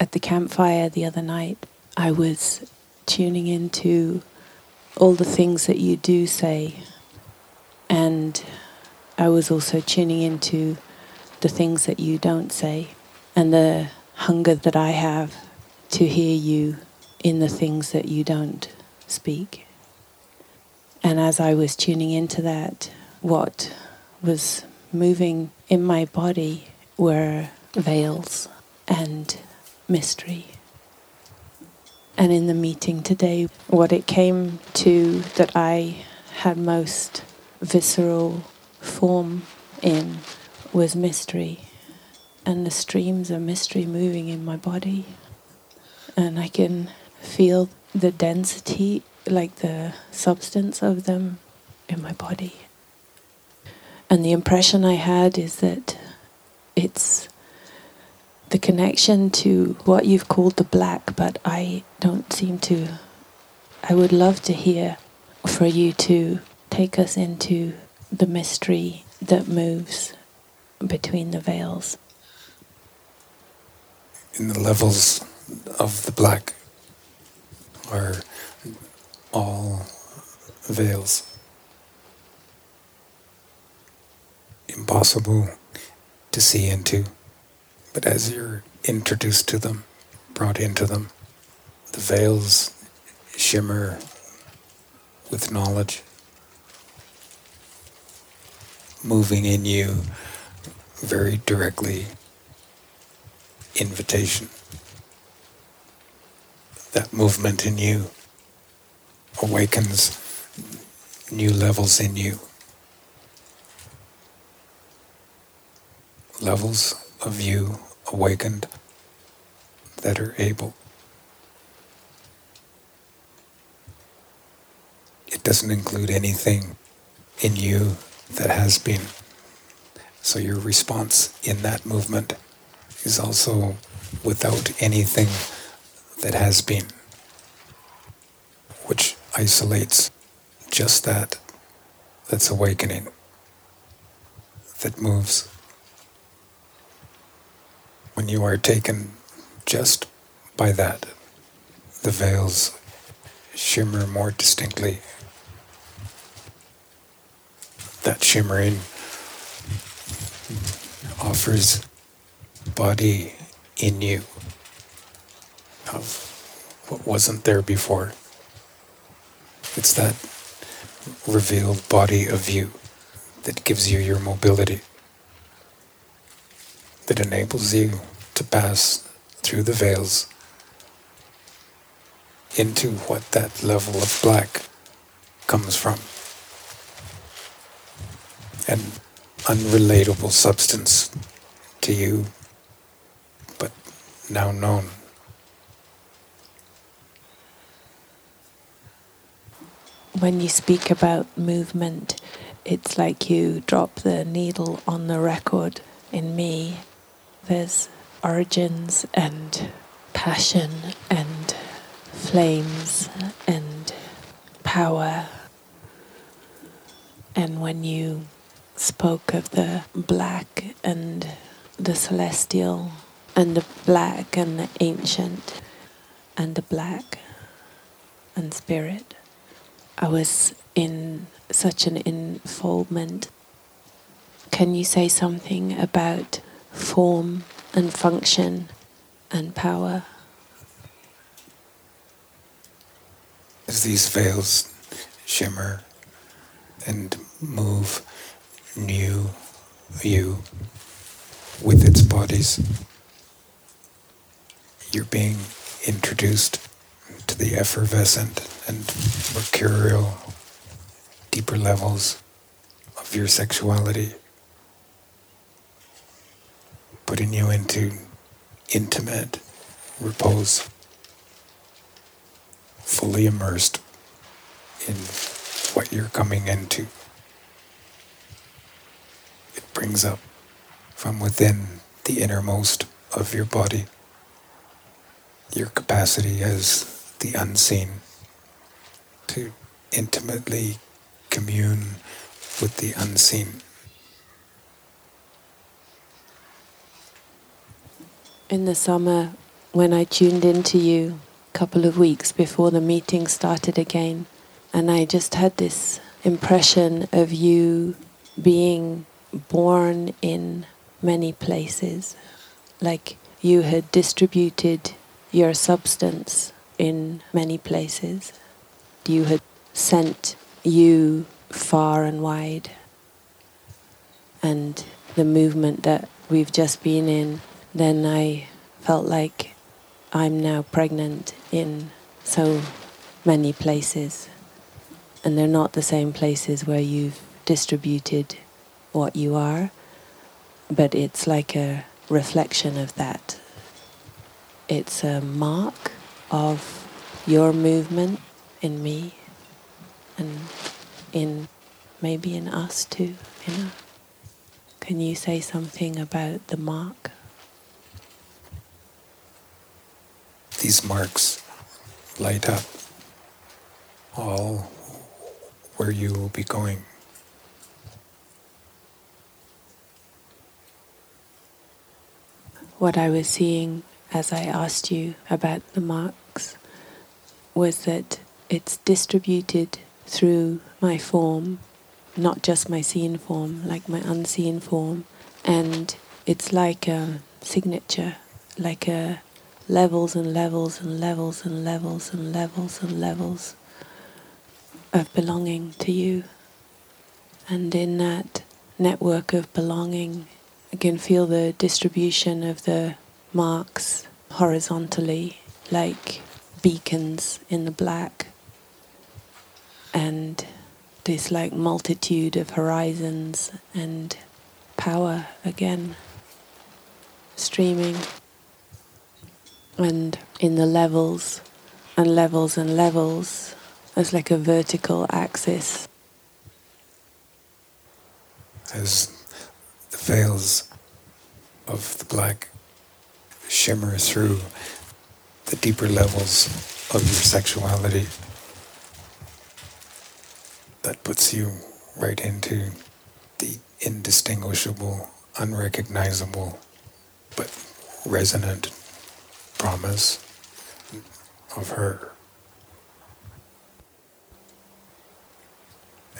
at the campfire the other night, I was tuning into all the things that you do say, and I was also tuning into the things that you don't say, and the hunger that I have to hear you in the things that you don't speak. And as I was tuning into that, what was moving in my body were veils and mystery. And in the meeting today, what it came to that I had most visceral form in was mystery and the streams of mystery moving in my body. And I can feel the density, like the substance of them in my body. And the impression I had is that it's the connection to what you've called the black, but I don't seem to. I would love to hear for you to take us into the mystery that moves between the veils. In the levels of the black are all veils. Impossible to see into, but as you're introduced to them, brought into them, the veils shimmer with knowledge, moving in you very directly, invitation. That movement in you awakens new levels in you. Levels of you awakened that are able. It doesn't include anything in you that has been. So your response in that movement is also without anything that has been, which isolates just that that's awakening, that moves. When you are taken just by that, the veils shimmer more distinctly. That shimmering offers body in you of what wasn't there before. It's that revealed body of you that gives you your mobility, that enables you to pass through the veils into what that level of black comes from. An unrelatable substance to you, but now known. When you speak about movement, it's like you drop the needle on the record in me. There's origins and passion and flames and power. And when you spoke of the black and the celestial, and the black and the ancient, and the black and spirit, I was in such an enfoldment. Can you say something about form and function and power? As these veils shimmer and move, new you with its bodies, you're being introduced to the effervescent and mercurial deeper levels of your sexuality, putting you into intimate repose, fully immersed in what you're coming into. It brings up from within the innermost of your body your capacity as the unseen to intimately commune with the unseen. In the summer, when I tuned into you a couple of weeks before the meeting started again, and I just had this impression of you being born in many places, like you had distributed your substance in many places. You had sent you far and wide. And the movement that we've just been in, then I felt like I'm now pregnant in so many places. And they're not the same places where you've distributed what you are, but it's like a reflection of that. It's a mark of your movement in me and in maybe in us too, you know. Can you say something about the mark? These marks light up all where you will be going. What I was seeing as I asked you about the marks was that it's distributed through my form, not just my seen form, like my unseen form, and it's like a signature, like a levels and levels and levels and levels and levels and levels of belonging to you. And in that network of belonging, I can feel the distribution of the marks horizontally, like beacons in the black, and this like multitude of horizons and power again streaming and in the levels and levels and levels as like a vertical axis. As the veils of the black shimmer through the deeper levels of your sexuality that puts you right into the indistinguishable, unrecognizable, but resonant promise of her.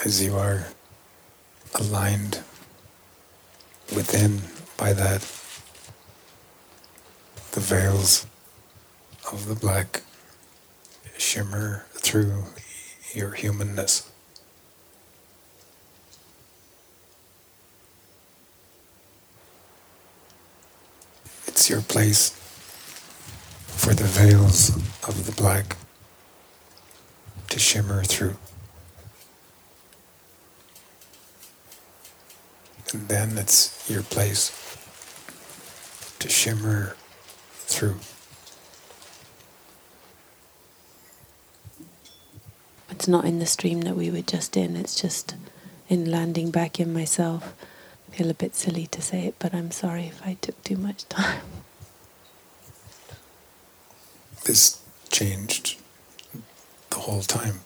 As you are aligned within by that, the veils of the black shimmer through your humanness. It's your place for the veils of the black to shimmer through. And then it's your place to shimmer through. It's not in the stream that we were just in, it's just in landing back in myself. I feel a bit silly to say it, but I'm sorry if I took too much time. This changed the whole time.